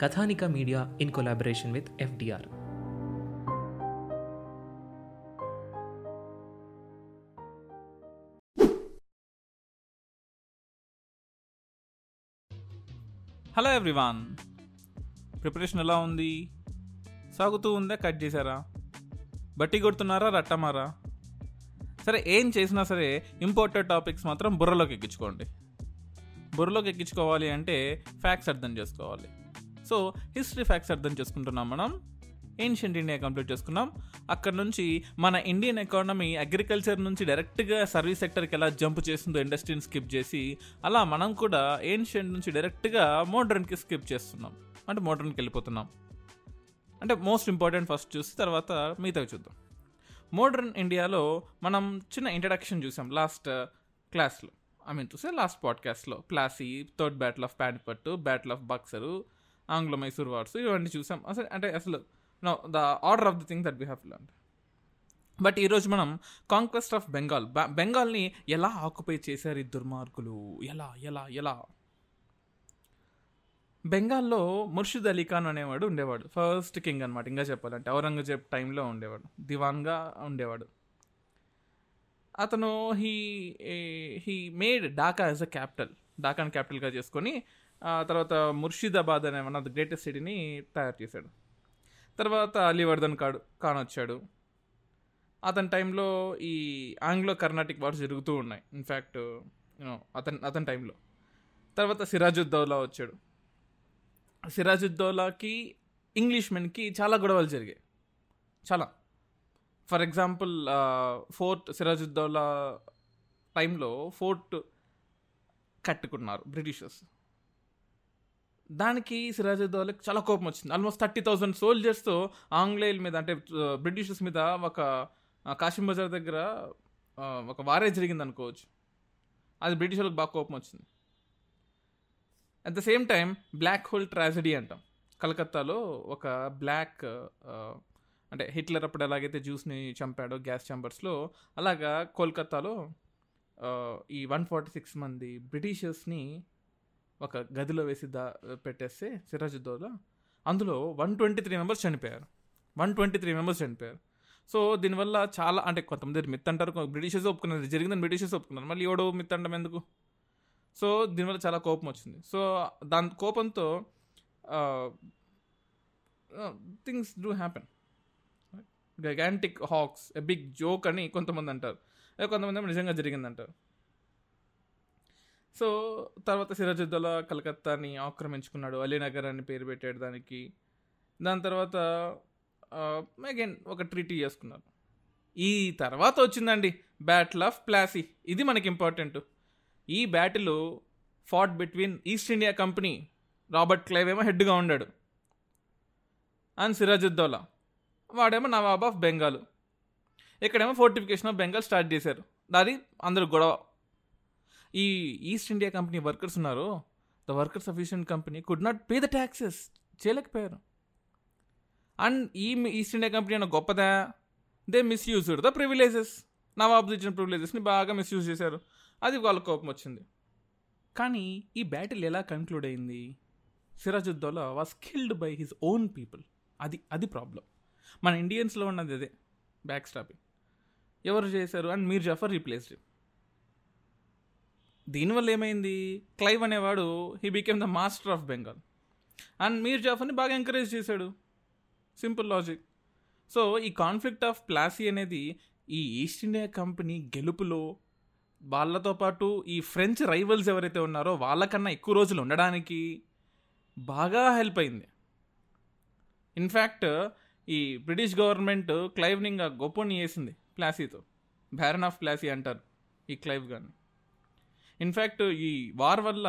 Kathanika media in collaboration with FDR. Hello everyone preparation ఎలా ఉంది? సాగుతూ ఉందా? కట్ చేశారా? బట్టి కొడుతున్నారా? రట్టమారా సరే ఏం చేసినా సరే ఇంపార్టెంట్ టాపిక్స్ మాత్రం బుర్రలోకి ఎక్కించుకోండి. బుర్రలోకి ఎక్కించుకోవాలి అంటే ఫ్యాక్ట్స్ అర్థం చేసుకోవాలి. సో హిస్టరీ ఫ్యాక్ట్స్ అర్థం చేసుకుంటున్నాం మనం. ఏన్షియంట్ ఇండియా కంప్లీట్ చేసుకున్నాం. అక్కడ నుంచి మన ఇండియన్ ఎకానమీ అగ్రికల్చర్ నుంచి డైరెక్ట్గా సర్వీస్ సెక్టర్కి ఎలా జంప్ చేస్తుందో ఇండస్ట్రీని స్కిప్ చేసి అలా మనం కూడా ఏన్షియంట్ నుంచి డైరెక్ట్గా మోడర్న్కి స్కిప్ చేస్తున్నాం. అంటే మోడర్న్కి వెళ్ళిపోతున్నాం. అంటే మోస్ట్ ఇంపార్టెంట్ ఫస్ట్ చూసి తర్వాత మిగతావి చూద్దాం. మోడర్న్ ఇండియాలో మనం చిన్న ఇంట్రడక్షన్ చూసాం లాస్ట్ క్లాస్లో ఐ మీన్ చూసే లాస్ట్ పాడ్కాస్ట్లో Plassey third battle of Panipat battle of Buxar ఆంగ్ల మైసూర్ వార్స్ ఇవన్నీ చూసాం. అసలు అంటే అసలు know the order of the thing that we have learn but ఈరోజు మనం కాంక్వెస్ట్ ఆఫ్ బెంగాల్ బెంగాల్ని ఎలా ఆక్యుపై చేశారు ఈ దుర్మార్గులు? ఎలా ఎలా ఎలా? బెంగాల్లో ముర్షిద్ అలీ ఖాన్ అనేవాడు ఉండేవాడు. ఫస్ట్ కింగ్ అనమాట ఇంకా చెప్పాలంటే. ఔరంగజేబ్ టైంలో ఉండేవాడు. దివాన్గా ఉండేవాడు. అతను he he made Dhaka as a capital. ఢాకాని క్యాపిటల్గా చేసుకొని తర్వాత ముర్షిదాబాద్ అనే వన్ ఆఫ్ ద గ్రేటెస్ట్ సిటీని తయారు చేశాడు. తర్వాత అలీవర్ధన్ కాడు ఖాన్ వచ్చాడు. అతని టైంలో ఈ ఆంగ్లో కర్ణాటిక్ వార్స్ జరుగుతూ ఉన్నాయి. ఇన్ఫ్యాక్ట్ యూనో అతని అతని టైంలో తర్వాత సిరాజుద్దౌలా వచ్చాడు. సిరాజుద్దౌలాకి ఇంగ్లీష్ మెన్కి చాలా గొడవలు జరిగాయి. చాలా. ఫర్ ఎగ్జాంపుల్ ఫోర్ట్ సిరాజుద్దౌలా టైంలో ఫోర్ట్ కట్టుకున్నారు బ్రిటిషర్స్. దానికి సిరాజుద్దౌలాకి చాలా కోపం వచ్చింది. ఆల్మోస్ట్ థర్టీ థౌజండ్ సోల్జర్స్తో ఆంగ్లేయుల మీద అంటే బ్రిటిషర్స్ మీద ఒక కాశీం బజార్ దగ్గర ఒక వారే జరిగింది అనుకోవచ్చు. అది బ్రిటిష్ వాళ్ళకి బాగా కోపం వచ్చింది. At the same time black hole tragedy అంటాం. కలకత్తాలో ఒక బ్లాక్ అంటే హిట్లర్ అప్పుడు ఎలాగైతే జ్యూస్ని చంపాడో గ్యాస్ ఛాంబర్స్లో అలాగా కోల్కత్తాలో ఈ వన్ ఫార్టీ సిక్స్ మంది బ్రిటిషర్స్ని ఒక గదిలో వేసి దా పెట్టేస్తే సిరాజుద్దోలో అందులో వన్ ట్వంటీ త్రీ మెంబర్స్ చనిపోయారు. వన్ ట్వంటీ త్రీ మెంబర్స్ చనిపోయారు. సో దీనివల్ల చాలా అంటే కొంతమంది మిత్ అంటారు బ్రిటిషర్స్ ఒప్పుకున్నారు జరిగిందని బ్రిటిషర్స్ ఒప్పుకున్నారు మళ్ళీ ఎవడో మిత్ అంటాం ఎందుకు? సో దీనివల్ల చాలా కోపం వచ్చింది. సో దాని కోపంతో things do happen. Gigantic hoax a big joke అని కొంతమంది అంటారు. కొంతమంది నిజంగా జరిగిందంటారు. సో తర్వాత సిరాజుద్దౌలా కలకత్తాని ఆక్రమించుకున్నాడు. అలీనగర్ అని పేరు పెట్టాడు దానికి. దాని తర్వాత అగైన్ ఒక ట్రీటీ చేసుకున్నారు. ఈ తర్వాత వచ్చిందండి బ్యాటిల్ ఆఫ్ ప్లాసీ. ఇది మనకి ఇంపార్టెంట్. ఈ battle fought between East India Company Robert Clive ఏమో హెడ్గా ఉన్నాడు అండ్ సిరాజుద్దౌలా. వాడేమో నవాబ్ ఆఫ్ బెంగాల్. ఇక్కడేమో ఫోర్టిఫికేషన్ ఆఫ్ బెంగాల్ స్టార్ట్ చేశారు. దాని అందరు గొడవ ఈ ఈస్ట్ ఇండియా కంపెనీ వర్కర్స్ ఉన్నారు. The workers of East India Company could not pay the taxes చేయలేకపోయారు. అండ్ ఈ ఈస్ట్ ఇండియా కంపెనీ అన్న గొప్పదా? దే మిస్యూజ్డ్ ద ప్రివిలేజెస్ నవాబ్ ఇచ్చిన ప్రివిలేజెస్ని బాగా మిస్యూజ్ చేశారు. అది వాళ్ళ కోపం వచ్చింది. కానీ ఈ బ్యాటిల్ ఎలా కన్క్లూడ్ అయింది? Sirajuddaula was killed by his own people అది అది ప్రాబ్లం మన ఇండియన్స్లో ఉన్నది అదే. బ్యాక్ స్టాపింగ్ ఎవరు చేశారు? అండ్ మీర్ జఫర్ రీప్లేస్డ్ దీనివల్ల ఏమైంది క్లైవ్ అనేవాడు he became the master of Bengal and Mir జాఫర్ని బాగా ఎంకరేజ్ చేశాడు. సింపుల్ లాజిక్ సో ఈ కాన్ఫ్లిక్ట్ ఆఫ్ ప్లాసీ అనేది ఈ ఈస్ట్ ఇండియా కంపెనీ గెలుపులో వాళ్ళతో పాటు ఈ ఫ్రెంచ్ రైవల్స్ ఎవరైతే ఉన్నారో వాళ్ళకన్నా ఎక్కువ రోజులు ఉండడానికి బాగా హెల్ప్ అయింది. ఇన్ఫ్యాక్ట్ ఈ బ్రిటిష్ గవర్నమెంట్ క్లైవ్ని ఇంకా గొప్పని చేసింది ప్లాసీతో బ్యారన్ ఆఫ్ ప్లాసీ అంటారు ఈ క్లైవ్ కానీ ఇన్ఫ్యాక్ట్ ఈ వార్ వల్ల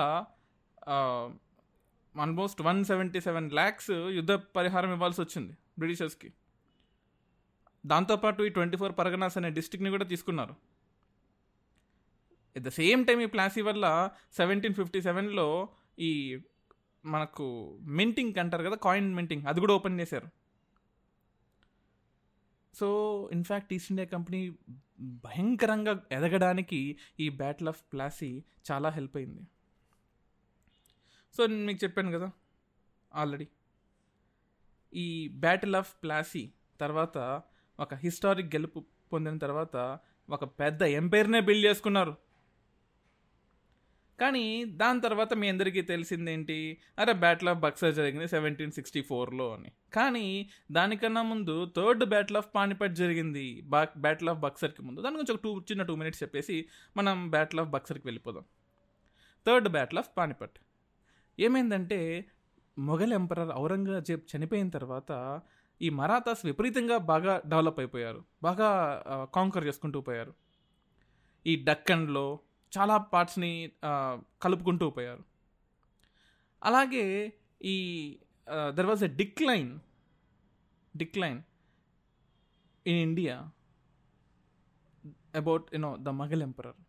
almost one seventy seven lakhs యుద్ధ పరిహారం ఇవ్వాల్సి వచ్చింది బ్రిటిషర్స్కి. దాంతోపాటు ఈ ట్వంటీ ఫోర్ పరగనాస్ అనే డిస్టిక్ని కూడా తీసుకున్నారు. ఎట్ ద సేమ్ టైం ఈ ప్లాసీ వల్ల సెవెంటీన్ ఫిఫ్టీ సెవెన్లో ఈ మనకు మింటింగ్ అంటారు కదా కాయిన్ మింటింగ్ అది కూడా ఓపెన్ చేశారు. So in fact East India Company భయంకరంగా ఎదగడానికి ఈ బ్యాటిల్ ఆఫ్ ప్లాసీ చాలా హెల్ప్ అయింది. సో నేను మీకు చెప్పాను కదా ఆల్రెడీ ఈ బ్యాటిల్ ఆఫ్ ప్లాసీ తర్వాత ఒక హిస్టారిక్ గెలుపు పొందిన తర్వాత ఒక పెద్ద ఎంపైర్నే బిల్డ్ చేసుకున్నారు. కానీ దాని తర్వాత మీ అందరికీ తెలిసిందేంటి? అరే బ్యాటిల్ ఆఫ్ బక్సర్ జరిగింది సెవెంటీన్ సిక్స్టీ ఫోర్లో అని. కానీ దానికన్నా ముందు థర్డ్ బ్యాటిల్ ఆఫ్ పానిపట్ జరిగింది. బా బ్యాటిల్ ఆఫ్ బక్సర్కి ముందు. దాని గురించి ఒక టూ చిన్న టూ మినిట్స్ చెప్పేసి మనం బ్యాటిల్ ఆఫ్ బక్సర్కి వెళ్ళిపోదాం. థర్డ్ బ్యాటిల్ ఆఫ్ పానిపట్ ఏమైందంటే మొఘల్ ఎంపరర్ ఔరంగజేబ్ చనిపోయిన తర్వాత ఈ మరాఠాస్ విపరీతంగా బాగా డెవలప్ అయిపోయారు. బాగా కాంకర్ చేసుకుంటూ పోయారు. ఈ డక్కన్లో చాలా పార్ట్స్ని కలుపుకుంటూ పోయారు. అలాగే ఈ there was a decline decline in India about you know the Mughal emperor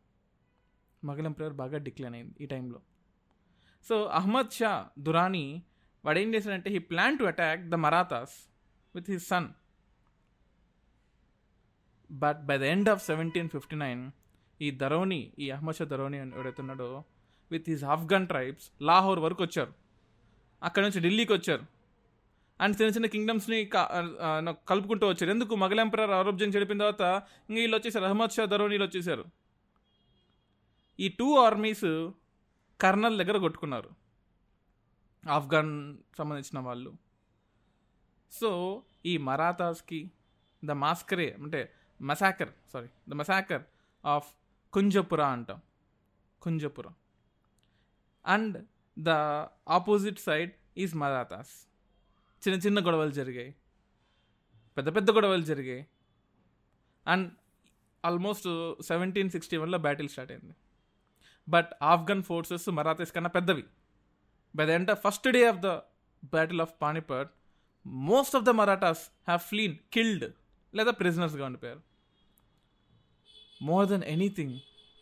Mughal emperor బాగా డిక్లైన్ అయింది ఈ టైంలో సో అహ్మద్ షా దురానీ వాడు ఏం చేశాడంటే he plan to attack the Marathas with his son but by the end of seventeen fifty nine ఈ దరోని ఈ Ahmad Shah Durrani ఎవడైతున్నాడో with his Afghan tribes Lahore వరకు వచ్చారు. అక్కడ నుంచి ఢిల్లీకి వచ్చారు. అండ్ చిన్న చిన్న కింగ్డమ్స్ని కలుపుకుంటూ వచ్చారు. ఎందుకు? మొఘల్ ఎంపరర్ ఔరబ్జంగ్ చెడిపిన తర్వాత ఇంక వీళ్ళు వచ్చేసారు. అహ్మద్ షా దరోనీలు వచ్చేసారు. ఈ టూ ఆర్మీస్ కర్నల్ దగ్గర కొట్టుకున్నారు. ఆఫ్ఘన్ సంబంధించిన వాళ్ళు. సో ఈ మరాఠాస్కి ద మాస్కరే అంటే massacre sorry the massacre of Kunjpura అంటాం. Kunjpura. And the opposite side is Marathas చిన్న చిన్న గొడవలు జరిగాయి. పెద్ద పెద్ద గొడవలు జరిగాయి. అండ్ ఆల్మోస్ట్ సెవెంటీన్ సిక్స్టీ వన్లో బ్యాటిల్ స్టార్ట్ అయింది. బట్ ఆఫ్ఘన్ ఫోర్సెస్ మరాతీస్ కన్నా పెద్దవి. By the end of first day of the battle of Panipat most of the Marathas have fled killed లేదా ప్రిజనర్స్గా ఉండిపోయారు. మోర్ దెన్ ఎనీథింగ్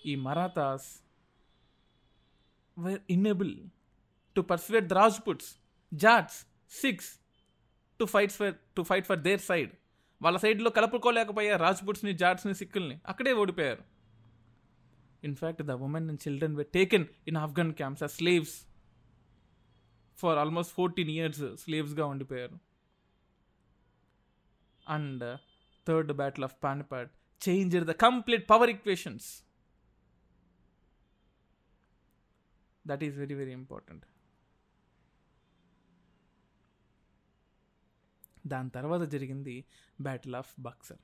ఈ Marathas were unable to persuade the Rajputs Jats Sikhs to fight for to fight for their side వాళ్ళ సైడ్లో కలుపుకోలేకపోయారు రాజ్పుట్స్ని జాట్స్ని సిక్కుల్ని అక్కడే ఓడిపోయారు. In fact the women and children were taken in Afghan camps as slaves for almost fourteen years స్లేవ్స్గా ఉండిపోయారు. And third battle of Panipat change the complete power equations that is very very important దాని తర్వాత జరిగింది battle of Buxar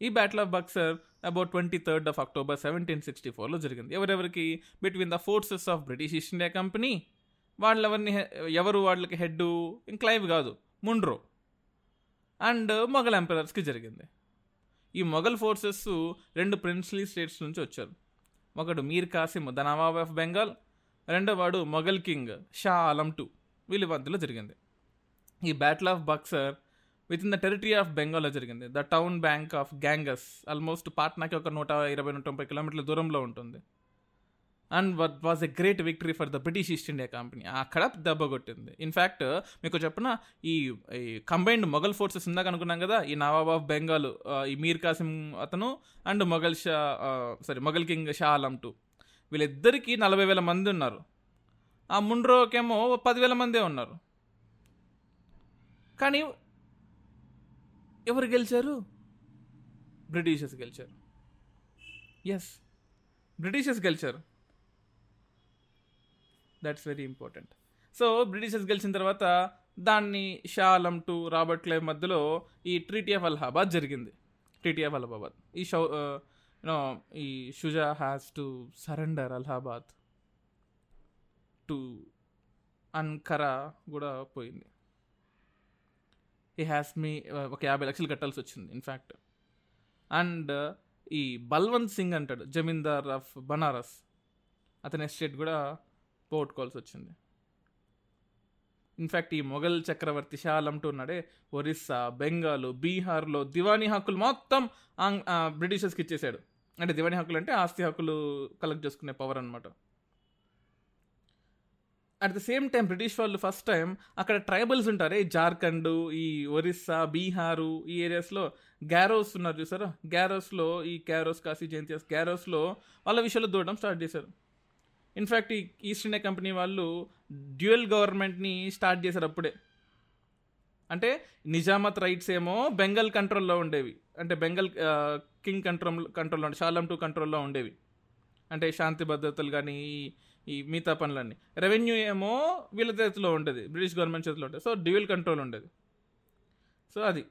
ఈ battle of Buxar about twenty third of October seventeen sixty ఫోర్లో జరిగింది. ఎవరెవరికి? Between the forces of British East India Company వాళ్ళెవరిని ఎవరు వాళ్ళకి head Clive కాదు ముండ్రో అండ్ మొఘల్ ఎంపరర్స్కి జరిగింది. ఈ మొఘల్ ఫోర్సెస్ రెండు ప్రిన్స్లీ స్టేట్స్ నుంచి వచ్చారు. ఒకడు మీర్ కాసిమ్ ద నవాబ్ ఆఫ్ బెంగాల్ రెండో వాడు మొఘల్ కింగ్ షా ఆలం టూ వీళ్ళ మధ్యలో జరిగింది. ఈ battle of Buxar with in the territory of బెంగాల్లో జరిగింది. The town bank of Ganges almost పాట్నాకి ఒక నూట ఇరవై నూట ముప్పై కిలోమీటర్ల దూరంలో ఉంటుంది. And what was a great victory for the British East India Company అక్కడ దెబ్బ కొట్టింది. ఇన్ఫ్యాక్ట్ మీకు చెప్పిన ఈ కంబైన్డ్ మొఘల్ ఫోర్సెస్ ఇందాక అనుకున్నాం కదా ఈ నవాబ్ ఆఫ్ బెంగాల్ ఈ మీర్ కాసిం అతను and Mughal Shah sorry Mughal king Shah Alam two వీళ్ళిద్దరికీ నలభై వేల మంది ఉన్నారు. ఆ ముండ్రోకేమో పదివేల మందే ఉన్నారు. కానీ ఎవరు గెలిచారు? బ్రిటిషర్స్ గెలిచారు. ఎస్ బ్రిటిషర్స్ గెలిచారు. That's very important so Britishers గెలిచిన తర్వాత దాన్ని Shah Alam to Robert Clive మధ్యలో ఈ ట్రీటీ ఆఫ్ అలహాబాద్ జరిగింది. Treaty of Allahabad. ఈ షౌ యూనో ఈ Shuja has to surrender Allahabad to అన్కరా కూడా పోయింది. ఈ హ్యాస్ మీ ఒక యాభై లక్షలు కట్టాల్సి వచ్చింది ఇన్ఫ్యాక్ట్ అండ్ ఈ బల్వంత్ సింగ్ అంటాడు జమీందార్ ఆఫ్ బనారస్. అతని ఎస్టేట్ కూడా పోగొట్టుకోవాల్సి వచ్చింది ఇన్ఫ్యాక్ట్ ఈ మొఘల్ చక్రవర్తి షాల్ ఆలం అంటూ ఉన్నాడే ఒరిస్సా బెంగాల్ బీహార్లో దివానీ హక్కులు మొత్తం ఆంగ్- బ్రిటిషర్స్కి ఇచ్చేసాడు. అంటే దివానీ హక్కులు అంటే ఆస్తి హక్కులు కలెక్ట్ చేసుకునే పవర్ అనమాట at the same time British వాళ్ళు ఫస్ట్ టైం అక్కడ ట్రైబల్స్ ఉంటారే ఈ జార్ఖండ్ ఈ ఒరిస్సా బీహారు ఈ ఏరియాస్లో గ్యారోస్ ఉన్నారు చూసారా? గ్యారోస్లో ఈ గ్యారోస్ కాశీ జయంతియాస్ గ్యారోస్లో వాళ్ళ విషయాలు దూడడం స్టార్ట్ చేశారు. ఇన్ఫ్యాక్ట్ ఈ ఈస్ట్ ఇండియా కంపెనీ వాళ్ళు డ్యూయల్ గవర్నమెంట్ని స్టార్ట్ చేశారు అప్పుడే. అంటే నిజామత్ రైట్స్ ఏమో బెంగాల్ కంట్రోల్లో ఉండేవి. అంటే బెంగాల్ కింగ్ కంట్రోల్ కంట్రోల్లో ఉండే షాలం టు కంట్రోల్లో ఉండేవి. అంటే శాంతి భద్రతలు కానీ ఈ మిగతా పనులన్నీ. రెవెన్యూ ఏమో వీళ్ళ చేతిలో ఉండేది బ్రిటిష్ గవర్నమెంట్ చేతిలో ఉండేది. సో డ్యూయల్ కంట్రోల్ ఉండేది. సో అది.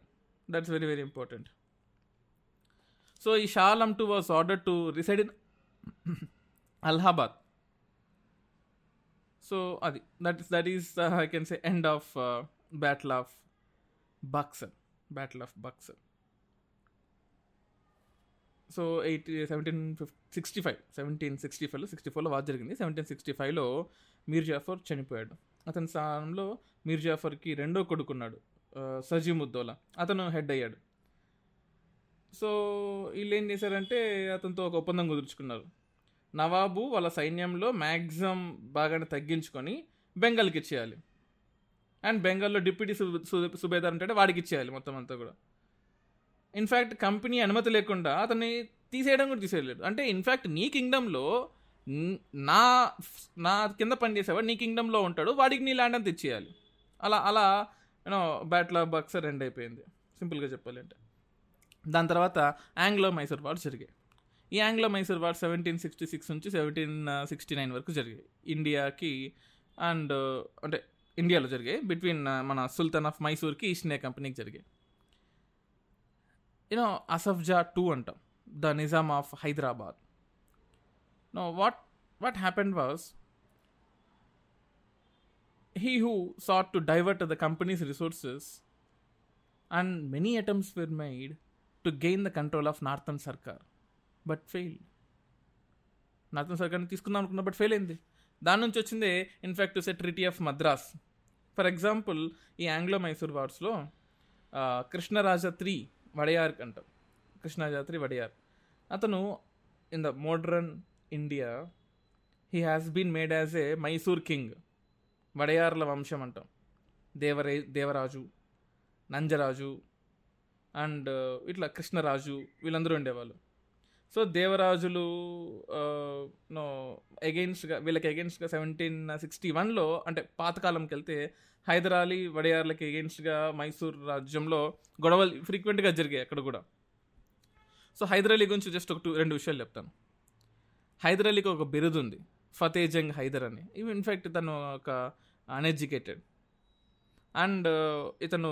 That's very very important so ఈ Shah Alam two was order to reside in Allahabad so అది that is that is I can say end of battle of Buxar battle of Buxar so eight seventeen fif sixty five seventeen sixty ఫైవ్లో sixty ఫోర్లో war జరిగింది. Seventeen sixty ఫైవ్లో మీర్ జాఫర్ చనిపోయాడు. అతని స్థానంలో మీర్ జాఫర్కి రెండో కొడుకున్నాడు uh, సజీముద్దోలా అతను హెడ్ అయ్యాడు. సో వీళ్ళు ఏం చేశారంటే అతనితో ఒక ఒప్పందం కుదుర్చుకున్నారు. నవాబు వాళ్ళ సైన్యంలో మ్యాక్సిమం బాగానే తగ్గించుకొని బెంగాల్కి ఇచ్చేయాలి. అండ్ బెంగాల్లో డిప్యూటీ సు సుబేదార్ అంటే వాడికి ఇచ్చేయాలి మొత్తం అంతా కూడా. ఇన్ఫ్యాక్ట్ కంపెనీ అనుమతి లేకుండా అతన్ని తీసేయడం కూడా తీసేయలేదు. అంటే ఇన్ఫ్యాక్ట్ నీ కింగ్డంలో నా నా కింద పనిచేసేవాడు నీ కింగ్డంలో ఉంటాడు వాడికి నీ ల్యాండ్ అంతా ఇచ్చేయాలి. అలా అలా you know battle of Buxar end అయిపోయింది. సింపుల్గా చెప్పాలి అంటే దాని తర్వాత ఆంగ్లో మైసూర్ వార్ జరిగాయి. ఈ Anglo Mysore war seventeen sixty six నుంచి సెవెంటీన్ సిక్స్టీ నైన్ వరకు జరిగాయి. ఇండియాకి అండ్ అంటే ఇండియాలో జరిగాయి. బిట్వీన్ మన సుల్తాన్ ఆఫ్ మైసూర్కి ఈస్ట్ ఇండియా కంపెనీకి జరిగాయి. యూనో అసఫ్జా టూ అంటాం. The Nizam of Hyderabad. No what what happened was he who sought to divert the company's resources and many attempts were made to gain the control of northern sarkar but fail. Northern సర్కార్ని తీసుకుందాం అనుకున్నా but fail అయింది. దాని నుంచి వచ్చిందే in fact set treaty of Madras for example ఈ Anglo Mysore వార్స్లో Krishnaraja three Wadiyar అంటాం. Krishnaraja three Wadiyar అతను in the modern India he has been made as a Mysore king వడయార్ల వంశం అంటాం. దేవరే దేవరాజు నంజరాజు అండ్ ఇట్లా కృష్ణరాజు వీళ్ళందరూ ఉండేవాళ్ళు. సో దేవరాజులు నో అగెయిన్స్ట్గా వీళ్ళకి అగెయిన్స్ట్గా సెవెంటీన్ సిక్స్టీ వన్లో అంటే పాతకాలంకి వెళ్తే హైదరాలీ వడయార్లకి అగెయిన్స్ట్గా మైసూర్ రాజ్యంలో గొడవలు ఫ్రీక్వెంట్గా జరిగాయి అక్కడ కూడా. సో హైదరాలీ గురించి జస్ట్ ఒక టూ రెండు విషయాలు చెప్తాను. హైదరాలీకి ఒక బిరుదు ఉంది ఫతే జంగ్ హైదర్ అని. ఇన్ఫ్యాక్ట్ తను ఒక అన్ఎడ్యుకేటెడ్ అండ్ uh, ఇతను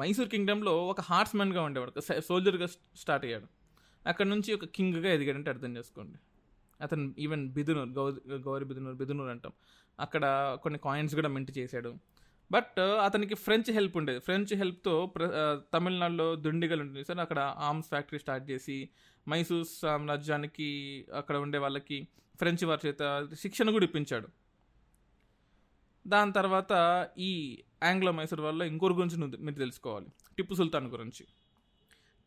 మైసూర్ కింగ్డమ్లో ఒక హార్ట్స్మెన్గా ఉండేవాడు సోల్జర్గా స్టార్ట్ అయ్యాడు. అక్కడ నుంచి ఒక కింగ్గా ఎదిగాడంటే అర్థం చేసుకోండి. అతను ఈవెన్ బిదునూర్ గౌరి గౌరీ బిదునూర్ బిదునూర్ అంటాం. అక్కడ కొన్ని కాయిన్స్ కూడా మింట్ చేశాడు. బట్ uh, అతనికి ఫ్రెంచ్ హెల్ప్ ఉండేది. ఫ్రెంచ్ హెల్ప్తో ప్ర uh, తమిళనాడులో దుండిగలు ఉంటుంది సార్ అక్కడ ఆర్మ్స్ ఫ్యాక్టరీ స్టార్ట్ చేసి మైసూర్ సామ్రాజ్యానికి అక్కడ ఉండే వాళ్ళకి ఫ్రెంచ్ వారి చేత శిక్షణ కూడా ఇప్పించాడు. దాని తర్వాత ఈ ఆంగ్లో మైసూర్ వల్ల ఇంకోరి గురించి మీరు తెలుసుకోవాలి. టిప్పు సుల్తాన్ గురించి.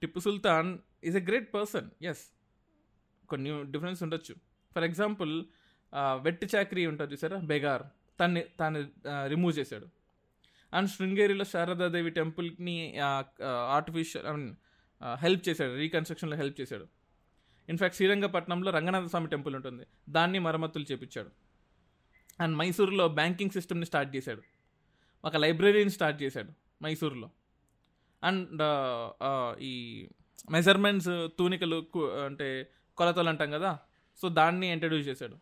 Tipu Sultan is a great person yes కొన్ని డిఫరెన్స్ ఉండొచ్చు. ఫర్ ఎగ్జాంపుల్ వెట్టి చాకరీ ఉంటుంది చూసారా? బెగార్. తన్ని తాను రిమూవ్ చేశాడు. అండ్ శృంగేరిలో శారదాదేవి టెంపుల్ని ఆర్టిఫిషియల్ ఐ మీన్ హెల్ప్ చేశాడు. రీకన్స్ట్రక్షన్లో హెల్ప్ చేశాడు. ఇన్ఫ్యాక్ట్ శ్రీరంగపట్నంలో రంగనాథ స్వామి టెంపుల్ ఉంటుంది. దాన్ని మరమ్మతులు చేపించాడు. అండ్ మైసూరులో బ్యాంకింగ్ సిస్టమ్ని స్టార్ట్ చేశాడు. ఒక లైబ్రరీని స్టార్ట్ చేశాడు మైసూరులో. అండ్ ఈ మెజర్మెంట్స్ తూనికలు అంటే కొలతలు అంటాం కదా. సో దాన్ని ఇంట్రడ్యూస్ చేశాడు.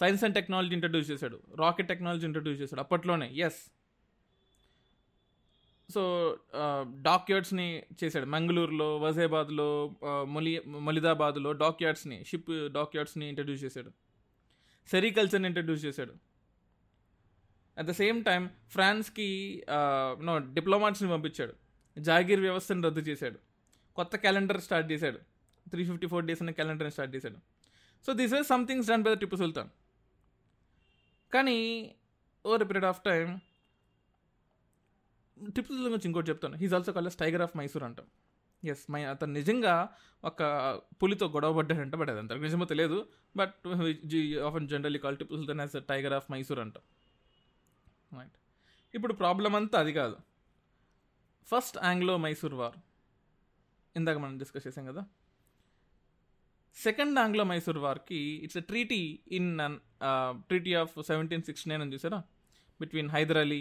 సైన్స్ అండ్ టెక్నాలజీ ఇంట్రడ్యూస్ చేశాడు. రాకెట్ టెక్నాలజీ ఇంట్రడ్యూస్ చేశాడు. అప్పట్లోనే ఎస్ సో డాక్ యార్డ్స్ని చేశాడు. మంగళూరులో వజేబాద్లో మొలి మొలిదాబాద్లో డాక్ యార్డ్స్ని షిప్ డాక్ యార్డ్స్ని ఇంట్రడ్యూస్ చేశాడు. సెరికల్చర్ని ఇంట్రడ్యూస్ చేశాడు. అట్ ద సేమ్ టైం ఫ్రాన్స్కి నో డిప్లొమాట్స్ని పంపించాడు. జాగీర్ వ్యవస్థను రద్దు చేశాడు. కొత్త క్యాలెండర్ స్టార్ట్ చేశాడు. త్రీ ఫిఫ్టీ ఫోర్ డేస్ అనే క్యాలెండర్ని స్టార్ట్ చేశాడు. So this was somethings done by the Tipu Sultan కానీ over period of time Tipu Sultan గురించి ఇంకోటి చెప్తాను. He's also call tiger of Mysore అంటాం. ఎస్ మై అతను నిజంగా ఒక పులితో గొడవ పడ్డాడంట బట్ అది అంత నిజమో తెలియదు. But often generally call Tipu Sultan as tiger of Mysore అంటాం. రైట్ ఇప్పుడు ప్రాబ్లం అంతా అది కాదు. ఫస్ట్ ఆంగ్లో మైసూర్ వార్ ఇందాక మనం డిస్కస్ చేసాం కదా. Second Anglo Mysore వార్కి it's a treaty in treaty of seventeen sixty nine అని చూసారా? Between Hyder Ali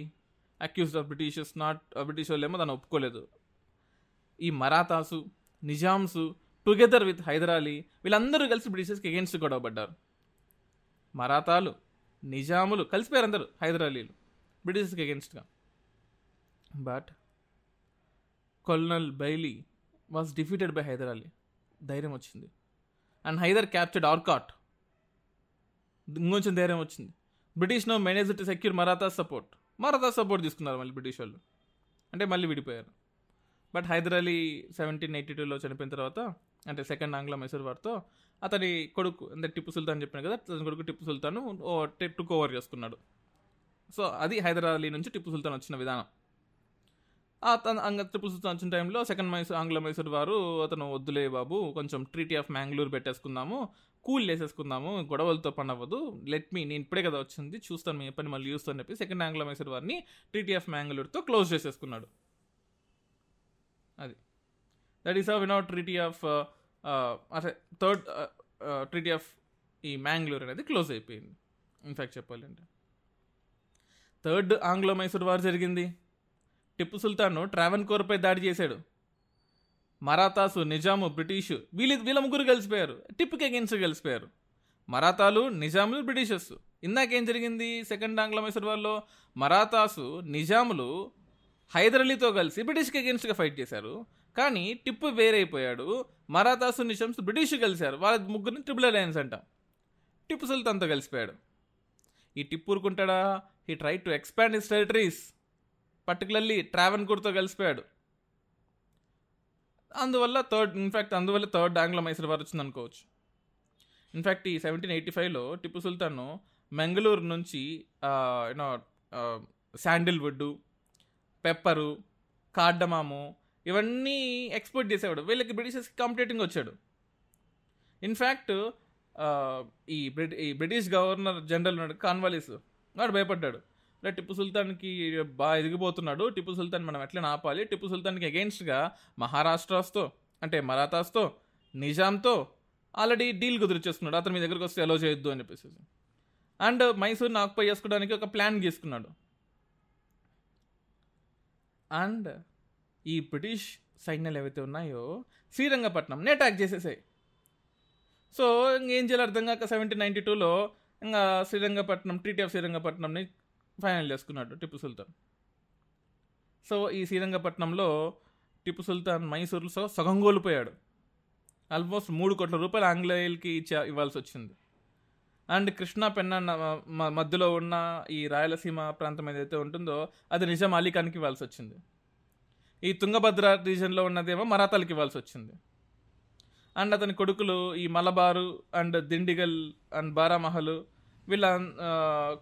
accused of Britishers not British వాళ్ళు ఏమో దాన్ని ఒప్పుకోలేదు. ఈ మరాతాసు నిజామ్సు టుగెదర్ విత్ హైదర్ అలీ వీళ్ళందరూ కలిసి బ్రిటిషర్స్కి అగేన్స్ట్ గొడవ పడ్డారు మరాతాలు నిజాములు కలిసిపోయారు అందరూ హైదర్ అలీలు బ్రిటిషర్స్కి అగేన్స్ట్గా but colonel Baillie was defeated by Hyder Ali ధైర్యం వచ్చింది. అండ్ హైదర్ క్యాప్చర్డ్ ఆర్కాట్ ఇంకొంచెం ధైర్యం వచ్చింది. British no manage to secure Maratha support Maratha support తీసుకున్నారు మళ్ళీ బ్రిటిష్ వాళ్ళు. అంటే మళ్ళీ విడిపోయారు. But Hyder Ali seventeen eighty టూలో చనిపోయిన తర్వాత అంటే సెకండ్ ఆంగ్ల మైసూర్ వార్తో అతని కొడుకు అంటే టిప్పు సుల్తాన్ చెప్పాను కదా అతని కొడుకు టిప్పు సుల్తాన్ టుక్ ఓవర్ చేసుకున్నాడు. సో అది హైదరాబాద్ నుంచి టిప్పు సుల్తాన్ వచ్చిన విధానం. ఆ తన సుల్తాన్ వచ్చిన టైంలో సెకండ్ మైసూర్ ఆంగ్ల మైసూర్ వారు అతను వద్దులే బాబు కొంచెం ట్రీటీ ఆఫ్ మ్యాంగ్లూర్ పెట్టేసుకుందాము కూల్ వేసేసుకుందాము గొడవలతో పని అవ్వదు లెట్ మీ నేను ఇప్పుడే కదా వచ్చింది చూస్తాను మీ పని మళ్ళీ చూస్తాను చెప్పి సెకండ్ ఆంగ్ల మైసూర్ వారిని ట్రీటీ ఆఫ్ మ్యాంగ్లూర్తో క్లోజ్ చేసేసుకున్నాడు. అది. దట్ ఈస్ వినౌట్ ట్రీటీ ఆఫ్ అదే థర్డ్ ట్రీటీ ఆఫ్ ఈ మ్యాంగ్లూర్ అనేది క్లోజ్ అయిపోయింది. ఇన్ఫ్యాక్ట్ చెప్పాలంటే. థర్డ్ ఆంగ్లో మైసూర్ వారు జరిగింది. టిప్పు సుల్తాన్ ట్రావెన్కోర్పై దాడి చేశాడు. మరాతాసు నిజాము బ్రిటిషు వీళ్ళు వీళ్ళ ముగ్గురు కలిసిపోయారు. టిప్పుకి అగేన్స్ట్ కలిసిపోయారు. మరాతాలు నిజాములు బ్రిటిషర్స్. ఇందాకేం జరిగింది సెకండ్ ఆంగ్ల మైసూర్ వాళ్ళు మరాతాసు నిజాములు హైదర్ అలీతో కలిసి బ్రిటిష్కి అగెన్స్ట్గా ఫైట్ చేశారు. కానీ టిప్పు వేరైపోయాడు. మరాతాసు నిజామ్స్ బ్రిటిష్ కలిశారు. వాళ్ళ ముగ్గురిని ట్రిపుల్ అలయన్స్ అంటాం. టిప్పు సుల్తాన్తో కలిసిపోయాడు. ఈ టిప్పు ఊరుకుంటాడా? He try to expand his territories. Particularly ట్రావెన్కూర్తో కలిసిపోయాడు. అందువల్ల థర్డ్ ఇన్ఫ్యాక్ట్ అందువల్ల థర్డ్ ఆంగ్ల మైసూర్ వారు వచ్చింది అనుకోవచ్చు. ఇన్ఫ్యాక్ట్ ఈ సెవెంటీన్ ఎయిటీ ఫైవ్లో టిప్పు సుల్తాన్ మంగళూరు నుంచి యూనో శాండిల్వుడ్ పెప్పరు కార్డమాము ఇవన్నీ ఎక్స్పోర్ట్ చేసేవాడు. వీళ్ళకి బ్రిటిషర్స్కి కాంపిటేటింగ్ వచ్చాడు. ఇన్ఫ్యాక్ట్ ఈ బ్రిటి ఈ బ్రిటిష్ గవర్నర్ జనరల్ ఉన్నాడు కాన్వాలిస్. వాడు భయపడ్డాడు. అంటే టిప్పు సుల్తాన్కి బాగా ఎదిగిపోతున్నాడు. టిప్పు సుల్తాన్ మనం ఎట్లా ఆపాలి టిప్పు సుల్తాన్కి అగెయిన్స్ట్గా మహారాష్ట్రస్తో అంటే మరాఠాస్తో నిజాంతో ఆల్రెడీ డీల్ కుదిరిచేసుకున్నాడు అతను మీ దగ్గరకు వస్తే అలో చేయొద్దు అని చెప్పేసి. అండ్ మైసూర్ ఆక్యుపై చేసుకోవడానికి ఒక ప్లాన్ గీసుకున్నాడు. అండ్ ఈ బ్రిటిష్ సైన్యాలు ఏవైతే ఉన్నాయో శ్రీరంగపట్నంని అటాక్ చేసేసాయి. సో ఇంకేం చేయాలి అర్థం కాక సెవెంటీన్ నైంటీ టూలో ఇంకా శ్రీరంగపట్నం ట్రీటీ ఆఫ్ శ్రీరంగపట్నంని ఫైనల్ చేసుకున్నాడు టిప్పు సుల్తాన్. సో ఈ శ్రీరంగపట్నంలో టిప్పు సుల్తాన్ మైసూరులో సగం కోల్పోయాడు. ఆల్మోస్ట్ మూడు కోట్ల రూపాయలు ఆంగ్లేయులకి ఇచ్చా ఇవ్వాల్సి వచ్చింది. అండ్ కృష్ణా పెన్నా మధ్యలో ఉన్న ఈ రాయలసీమ ప్రాంతం ఏదైతే ఉంటుందో అది నిజాం అలీఖాన్కి ఇవ్వాల్సి వచ్చింది. ఈ తుంగభద్ర రీజన్లో ఉన్నదేమో మరాఠాలకి ఇవ్వాల్సి వచ్చింది. అండ్ అతని కొడుకులు ఈ మలబారు అండ్ దిండిగల్ అండ్ బారామహల్ వీళ్ళ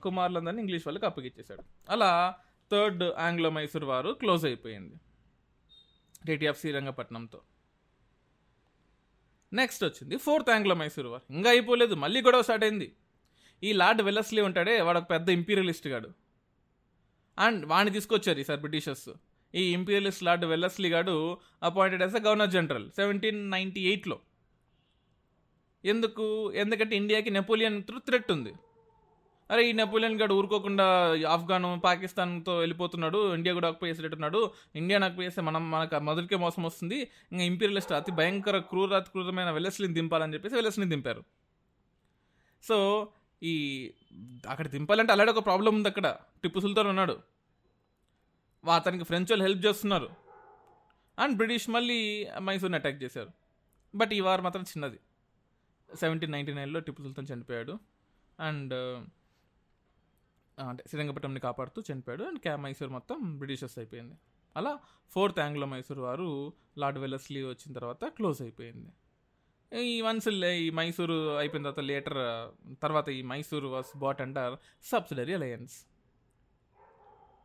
కుమారులందరినీ ఇంగ్లీష్ వాళ్ళకి అప్పగిచ్చేశాడు. అలా third Anglo Mysore war close అయిపోయింది. టీటీఎఫ్ శ్రీరంగపట్నంతో నెక్స్ట్ వచ్చింది ఫోర్త్ ఆంగ్లో మైసూర్ వారు. ఇంకా అయిపోలేదు మళ్ళీ గొడవ స్టార్ట్ అయింది. ఈ లార్డ్ వెల్లస్లీ ఉంటాడే వాడు ఒక పెద్ద ఇంపీరియలిస్ట్ గాడు. అండ్ వాడిని తీసుకొచ్చారు ఈసారి బ్రిటిషర్స్. ఈ ఇంపీరియలిస్ట్ లార్డ్ వెల్లస్లీ గాడు appointed as a governor general seventeen ninety ఎయిట్లో. ఎందుకు? ఎందుకంటే ఇండియాకి నెపోలియన్ థ్రెట్ ఉంది. అరే ఈ నెపోలియన్ గాడు ఊరుకోకుండా ఆఫ్ఘాన్ పాకిస్తాన్తో వెళ్ళిపోతున్నాడు ఇండియా కూడా ఆక్యుపై చేసేటట్టున్నాడు. ఇండియా నాకు చేస్తే మనం మనకు మొదటికే మోసం వస్తుంది. ఇంకా ఇంపీరియలిస్ట్ అతి భయంకర క్రూర క్రూరమైన వెల్లస్లీని దింపాలని చెప్పేసి వెల్లస్ని దింపారు. సో ఈ అక్కడ దింపాలంటే అలాంటి ఒక ప్రాబ్లం ఉంది అక్కడ. టిప్పు సుల్తాన్ ఉన్నాడు. అతనికి ఫ్రెంచ్ వాళ్ళు హెల్ప్ చేస్తున్నారు. అండ్ బ్రిటిష్ మళ్ళీ మైసూర్ని అటాక్ చేశారు. బట్ ఈ వార్ మాత్రం చిన్నది. సెవెంటీన్ నైంటీ నైన్లో టిప్పు సుల్తాన్ చనిపోయాడు. అండ్ అంటే శ్రీరంగపట్నంని కాపాడుతూ చనిపోయాడు. అండ్ క్యా మైసూర్ మొత్తం బ్రిటిషర్స్ అయిపోయింది. అలా ఫోర్త్ ఆంగ్లో మైసూర్ వారు లార్డ్ వెల్లస్లీ వచ్చిన తర్వాత క్లోజ్ అయిపోయింది. ఈ వన్స్ ఈ మైసూరు అయిపోయిన తర్వాత లేటర్ తర్వాత ఈ Mysore was brought under subsidiary alliance.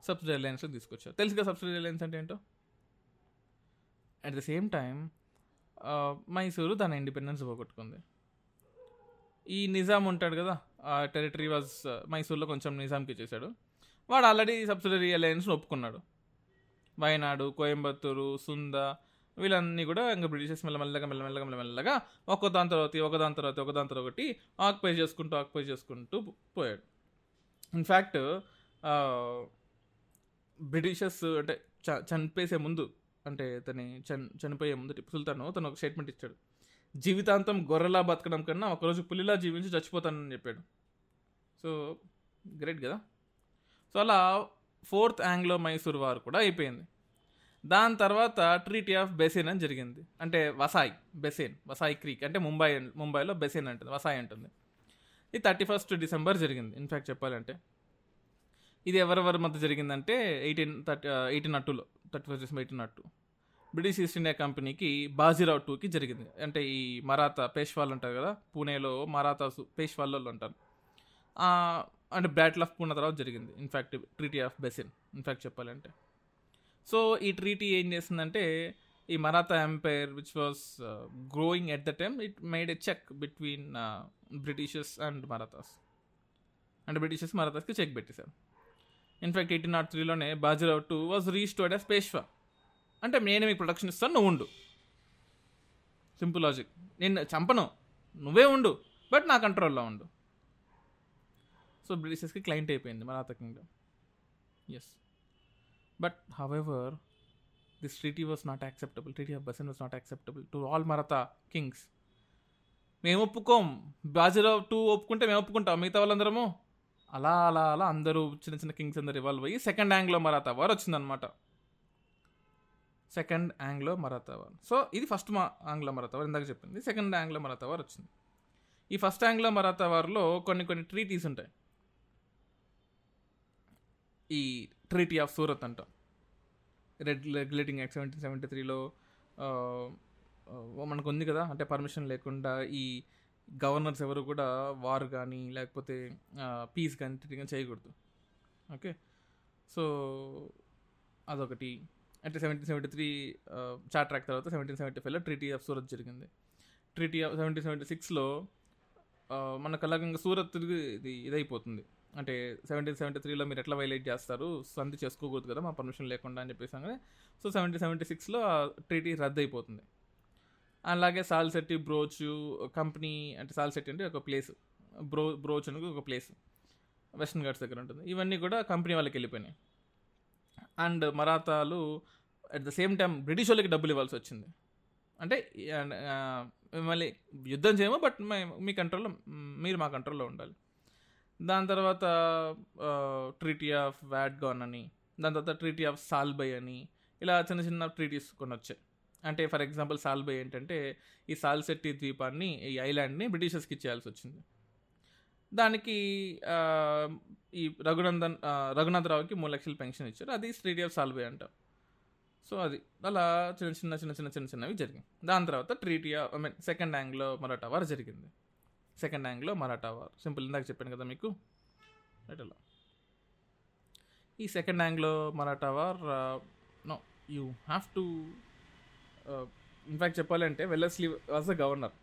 Subsidiary alliance తీసుకొచ్చారు. తెలుసుగా సబ్సిడరీ అలయన్స్ అంటే ఏంటో? At the same time Mysore తన ఇండిపెండెన్స్ పోగొట్టుకుంది. ఈ నిజాం ఉంటాడు కదా ఆ టెరిటరీ వాజ్ మైసూర్లో కొంచెం నిజాంకి ఇచ్చేసాడు. వాడు ఆల్రెడీ సబ్సిడరీ అలయన్స్ని ఒప్పుకున్నాడు. వయనాడు కోయంబత్తూరు సుంద వీళ్ళన్నీ కూడా ఇంకా బ్రిటిషర్స్ మెల్లమెల్లగా మెల్లమెల్లగా మెల్లమెల్లగా ఒక దాని తర్వాత ఒక దాని తర్వాత ఒక దాని తర్వాత ఒకటి ఆక్యుపై చేసుకుంటూ ఆక్యుపై చేసుకుంటూ పోయాడు. ఇన్ఫ్యాక్ట్ బ్రిటిషర్స్ అంటే చ చనిపోసే ముందు అంటే తని చని చనిపోయే ముందు టిప్పు సుల్తాను తను ఒక స్టేట్మెంట్ ఇచ్చాడు. జీవితాంతం గొర్రెలా బతకడం కన్నా ఒకరోజు పులిలా జీవించి చచ్చిపోతానని చెప్పాడు. సో గ్రేట్ కదా? సో అలా ఫోర్త్ ఆంగ్లో మైసూర్ వారు కూడా అయిపోయింది. దాని తర్వాత ట్రీటీ ఆఫ్ బెసేన్ అని జరిగింది. అంటే వసాయ్ బెసేన్ వసాయ్ క్రీక్ అంటే ముంబై ముంబైలో బెసేన్ అంటుంది వసాయ్ అంటుంది. ఇది థర్టీ ఫస్ట్ డిసెంబర్ జరిగింది ఇన్ఫ్యాక్ట్ చెప్పాలంటే. ఇది ఎవరెవరి మధ్య జరిగిందంటే ఎయిటీన్ థర్టీ ఎయిటీన్ అట్టులో థర్టీ ఫస్ట్ డిసెంబర్ ఎయిటీన్ అట్టు బ్రిటిష్ ఈస్ట్ ఇండియా కంపెనీకి బాజీరావు టూకి జరిగింది. అంటే ఈ మరాఠా పేష్వాళ్ళు ఉంటారు కదా పూణేలో మరాఠాస్ పేష్వాళ్ళు ఉంటారు. అంటే బ్యాటిల్ ఆఫ్ పూణే తర్వాత జరిగింది. In fact treaty of Bassein in fact చెప్పాలంటే. సో ఈ ట్రీటీ ఏం చేసిందంటే ఈ Maratha empire which was growing at the time it made a check between Britishers and Marathas అంటే బ్రిటిషర్స్ మరాఠాస్కి చెక్ పెట్టేశారు. In fact eighteen not త్రీలోనే Bajirao two was restored as Peshwa అంటే నేనే మీకు ప్రొడక్షన్ ఇస్తాను నువ్వు ఉండు. Simple logic. నేను చంపను. నువ్వే ఉండు. బట్ నా కంట్రోల్లో ఉండు. సో బ్రిటిషర్స్కి క్లయింట్ అయిపోయింది Maratha kingdom yes but however this treaty was not acceptable treaty of Bassein was not acceptable to all Maratha kings మేము ఒప్పుకోం. బాజీరావు టూ ఒప్పుకుంటే మేము ఒప్పుకుంటాం. మిగతా వాళ్ళందరము? అలా అలా అలా అందరూ చిన్న చిన్న కింగ్స్ అందరు ఇవాల్వ్ అయ్యి సెకండ్ యాంగ్లో మరాఠా వారు వచ్చిందనమాట second Anglo Maratha war. So ఇది ఫస్ట్ మా ఆంగ్లో మరాఠా వార్ ఇందాక చెప్పింది. సెకండ్ ఆంగ్లో మరాఠా వార్ వచ్చింది. ఈ ఫస్ట్ ఆంగ్లో మరాఠా వార్లో కొన్ని కొన్ని ట్రీటీస్ ఉంటాయి. ఈ ట్రీటీ ఆఫ్ సూరత్ అంట. Red regulating act seventeen seventy త్రీలో మనకు ఉంది కదా అంటే పర్మిషన్ లేకుండా ఈ గవర్నర్స్ ఎవరు కూడా వార్ కానీ లేకపోతే పీస్ కానీ కానీ చేయకూడదు. ఓకే? సో అదొకటి. అంటే సెవెంటీన్ సెవెంటీ త్రీ చాట్రాక్ తర్వాత సెవెంటీన్ సెవెంటీ ఫైవ్లో ట్రీటీ ఆఫ్ సూరత్ జరిగింది. ట్రీటీ ఆఫ్ సెవెంటీన్ సెవెంటీ సిక్స్లో మనకు అలాగే సూరత్ ఇది ఇదైపోతుంది. అంటే సెవెంటీన్ సెవెంటీ త్రీలో మీరు ఎట్లా వైలేట్ చేస్తారు సంధి చేసుకోకూడదు కదా మా పర్మిషన్ లేకుండా అని చెప్పేసి కదా సో సెవెంటీన్ సెవెంటీ సిక్స్లో ట్రీటీ రద్దు అయిపోతుంది అలాగే సాల్సెట్టి బ్రోచ్ కంపెనీ అంటే సాల్సెట్టి అంటే ఒక ప్లేస్ బ్రో బ్రోచ్ అనేది ఒక ప్లేస్ వెస్ట్రన్ ఘాట్స్ దగ్గర ఉంటుంది. ఇవన్నీ కూడా కంపెనీ వాళ్ళకి వెళ్ళిపోయినాయి. And మరాతాలు at the same time British వాళ్ళకి డబ్బులు ఇవ్వాల్సి వచ్చింది. అంటే ఆ, uh, మిమ్మల్ని యుద్ధం చేయము బట్ మీ కంట్రోల్లో మీరు మా కంట్రోల్లో ఉండాలి. దాని తర్వాత ట్రీటీ ఆఫ్ వ్యాడ్గాన్ అని దాని తర్వాత ట్రీటీ ఆఫ్ సాల్బై అని ఇలా చిన్న చిన్న ట్రీటీస్ కొన్ని వచ్చాయి అంటే ఫర్ ఎగ్జాంపుల్ సాల్బై ఏంటంటే ఈ సాల్సెట్టి ద్వీపాన్ని ఈ ఐలాండ్ని బ్రిటిషర్స్కి ఇచ్చేయాల్సి వచ్చింది. దానికి uh, ఈ రఘునందన్ uh, రఘునాథరావుకి మూడు లక్షల పెన్షన్ ఇచ్చారు. అది ట్రీటీ ఆఫ్ సాల్బై అంటాం. సో అది అలా చిన్న చిన్న చిన్న చిన్న చిన్న చిన్నవి జరిగాయి. దాని తర్వాత treaty of I mean second Anglo Maratha war జరిగింది. Second Anglo Maratha war simple ఇందాక చెప్పాను కదా మీకు. రైట్ అలా. ఈ second Anglo Maratha war no you have to in fact చెప్పాలంటే వెల్లస్లీ వాజ్ ద గవర్నర్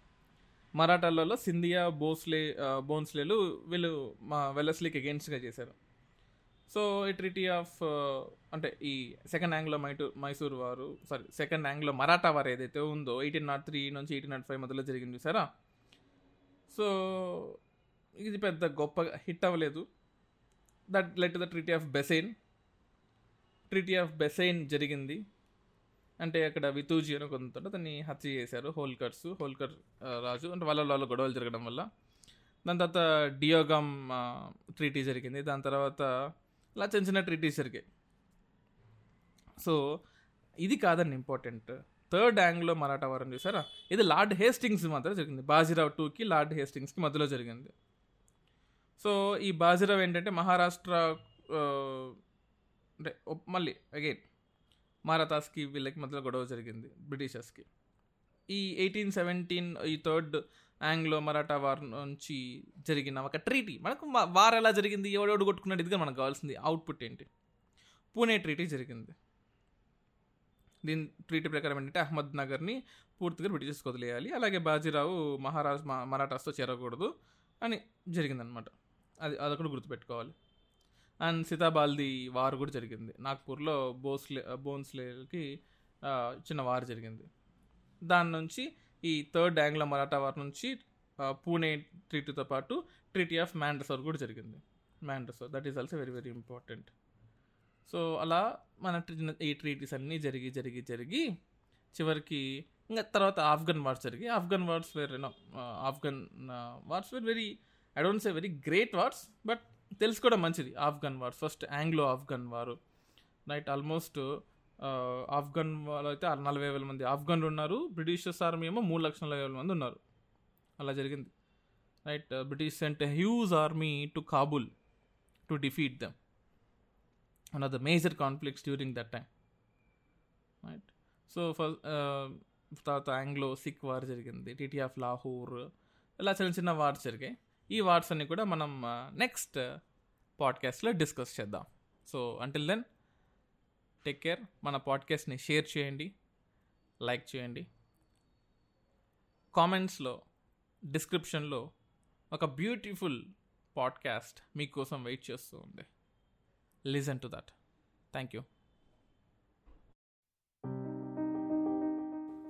మరాఠాలలో సింధియా బోస్లే బోన్స్లేలు uh, వీళ్ళు మా వెల్లస్లీకి అగేన్స్ట్గా చేశారు. సో ఈ ట్రీటీ ఆఫ్ uh, అంటే ఈ సెకండ్ యాంగ్లో మైటూ మైసూర్ వారు sorry second Anglo Maratha war ఏదైతే ఉందో ఎయిటీన్ నాట్ త్రీ నుంచి ఎయిటీన్ నాట్ ఫైవ్ మధ్యలో జరిగింది చూసారా? సో ఇది పెద్ద గొప్ప హిట్ అవ్వలేదు. That let the treaty of Bassein treaty of Bassein జరిగింది. అంటే అక్కడ వితూజీ అని కొంత అతన్ని హత్య చేశారు హోల్కర్స్ హోల్కర్ రాజు. అంటే వాళ్ళ వాళ్ళ గొడవలు జరగడం వల్ల. దాని తర్వాత డియోగమ్ ట్రీటీ జరిగింది. దాని తర్వాత ఇలా చిన్న చిన్న ట్రీటీస్ సో ఇది కాదండి ఇంపార్టెంట్ థర్డ్ యాంగ్లో మరాఠా వారం చూసారా? ఇది లార్డ్ హేస్టింగ్స్ మాత్రం జరిగింది. బాజీరావ్ టూకి లార్డ్ హేస్టింగ్స్కి మధ్యలో జరిగింది. సో ఈ బాజీరావ్ ఏంటంటే మహారాష్ట్ర అంటే మళ్ళీ అగైన్ మారతాస్కి వీళ్ళకి మధ్యలో గొడవ జరిగింది బ్రిటిషర్స్కి. ఈ ఎయిటీన్ సెవెంటీన్ ఈ థర్డ్ ఆంగ్లో మరాఠా వార్ నుంచి జరిగిన ఒక ట్రీటీ. మనకు వార్ ఎలా జరిగింది? ఎవడెవడు కొట్టుకున్నాడు? ఇదిగా మనకు కావాల్సింది. అవుట్పుట్ ఏంటి? పూణే ట్రీటీ జరిగింది. దీని ట్రీటీ ప్రకారం ఏంటంటే అహ్మద్ నగర్ని పూర్తిగా బ్రిటిష్ వదిలేయాలి. అలాగే బాజీరావు మహారాజ్ మరాఠాస్తో చేరకూడదు అని జరిగిందనమాట. అది అదొకటి గుర్తుపెట్టుకోవాలి. అండ్ సీతాబాల్ది వార్ కూడా జరిగింది. నాగ్పూర్లో బోస్లే బోన్స్లేకి చిన్న వార్ జరిగింది. దాని నుంచి ఈ థర్డ్ యాంగ్లో మరాఠా వార్ నుంచి పూణే ట్రీటీతో పాటు ట్రీటీ ఆఫ్ మ్యాండ్రసోర్ కూడా జరిగింది. Mandsaur that is also very very important so అలా మన ఈ ట్రీటీస్ అన్నీ జరిగి జరిగి జరిగి చివరికి ఇంకా తర్వాత ఆఫ్ఘన్ వార్స్ జరిగి Afghan wars were you know Afghan wars were very I don't say very great wars but తెలుసుకోవడం మంచిది. Afghan wars first Anglo Afghan war right almost Afghan వాళ్ళు అయితే నలభై వేల మంది. ఆఫ్ఘన్లు ఉన్నారు బ్రిటిషర్స్ ఆర్మీ ఏమో మూడు లక్షల నలభై వేల మంది ఉన్నారు. అలా జరిగింది. Right British sent huge army to Kabul to defeat them one of the major conflicts during that time right so first తర్వాత ఆంగ్లో సిక్ వార్ జరిగింది. టీటీ ఆఫ్ లాహోర్ ఇలా చిన్న చిన్న వార్స్ జరిగాయి. ఈ వార్స్ అన్ని కూడా మనం నెక్స్ట్ పాడ్కాస్ట్లో డిస్కస్ చేద్దాం. So until then take care. మన పాడ్కాస్ట్ని షేర్ చేయండి లైక్ చేయండి. కామెంట్స్లో డిస్క్రిప్షన్లో ఒక బ్యూటిఫుల్ పాడ్కాస్ట్ మీకోసం వెయిట్ చేస్తూ ఉంది. Listen to that. Thank you.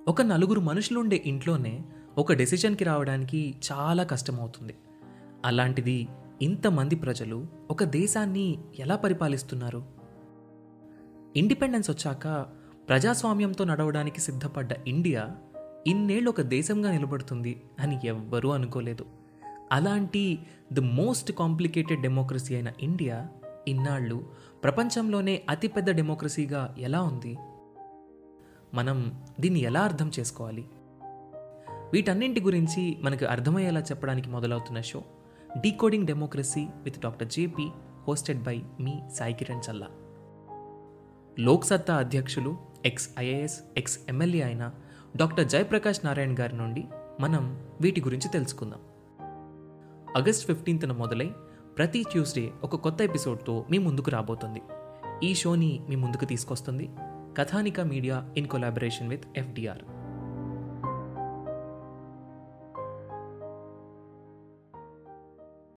ఒక నలుగురు మనుషులు ఉండే ఇంట్లోనే ఒక డెసిషన్కి రావడానికి చాలా కష్టమవుతుంది. అలాంటిది ఇంతమంది ప్రజలు ఒక దేశాన్ని ఎలా పరిపాలిస్తున్నారు? ఇండిపెండెన్స్ వచ్చాక ప్రజాస్వామ్యంతో నడవడానికి సిద్ధపడ్డ ఇండియా ఇన్నేళ్ళు ఒక దేశంగా నిలబడుతుంది అని ఎవ్వరూ అనుకోలేదు. అలాంటి ది మోస్ట్ కాంప్లికేటెడ్ డెమోక్రసీ అయిన ఇండియా ఇన్నాళ్ళు ప్రపంచంలోనే అతిపెద్ద డెమోక్రసీగా ఎలా ఉంది? మనం దీన్ని ఎలా అర్థం చేసుకోవాలి? వీటన్నింటి గురించి మనకు అర్థమయ్యేలా చెప్పడానికి మొదలవుతున్న show decoding democracy with doctor JP hosted by మీ సాయి కిరణ్ చల్లా. లోక్సత్తా అధ్యక్షులు ఎక్స్ ఐఏఎస్ ఎక్స్ ఎమ్మెల్యే అయిన డాక్టర్ జయప్రకాష్ నారాయణ్ గారి నుండి మనం వీటి గురించి తెలుసుకుందాం. ఆగస్ట్ ఫిఫ్టీన్త్న మొదలై ప్రతి ట్యూస్డే ఒక కొత్త ఎపిసోడ్తో మీ ముందుకు రాబోతుంది. ఈ షోని మీ ముందుకు తీసుకొస్తుంది Kathanika media in collaboration with FDR.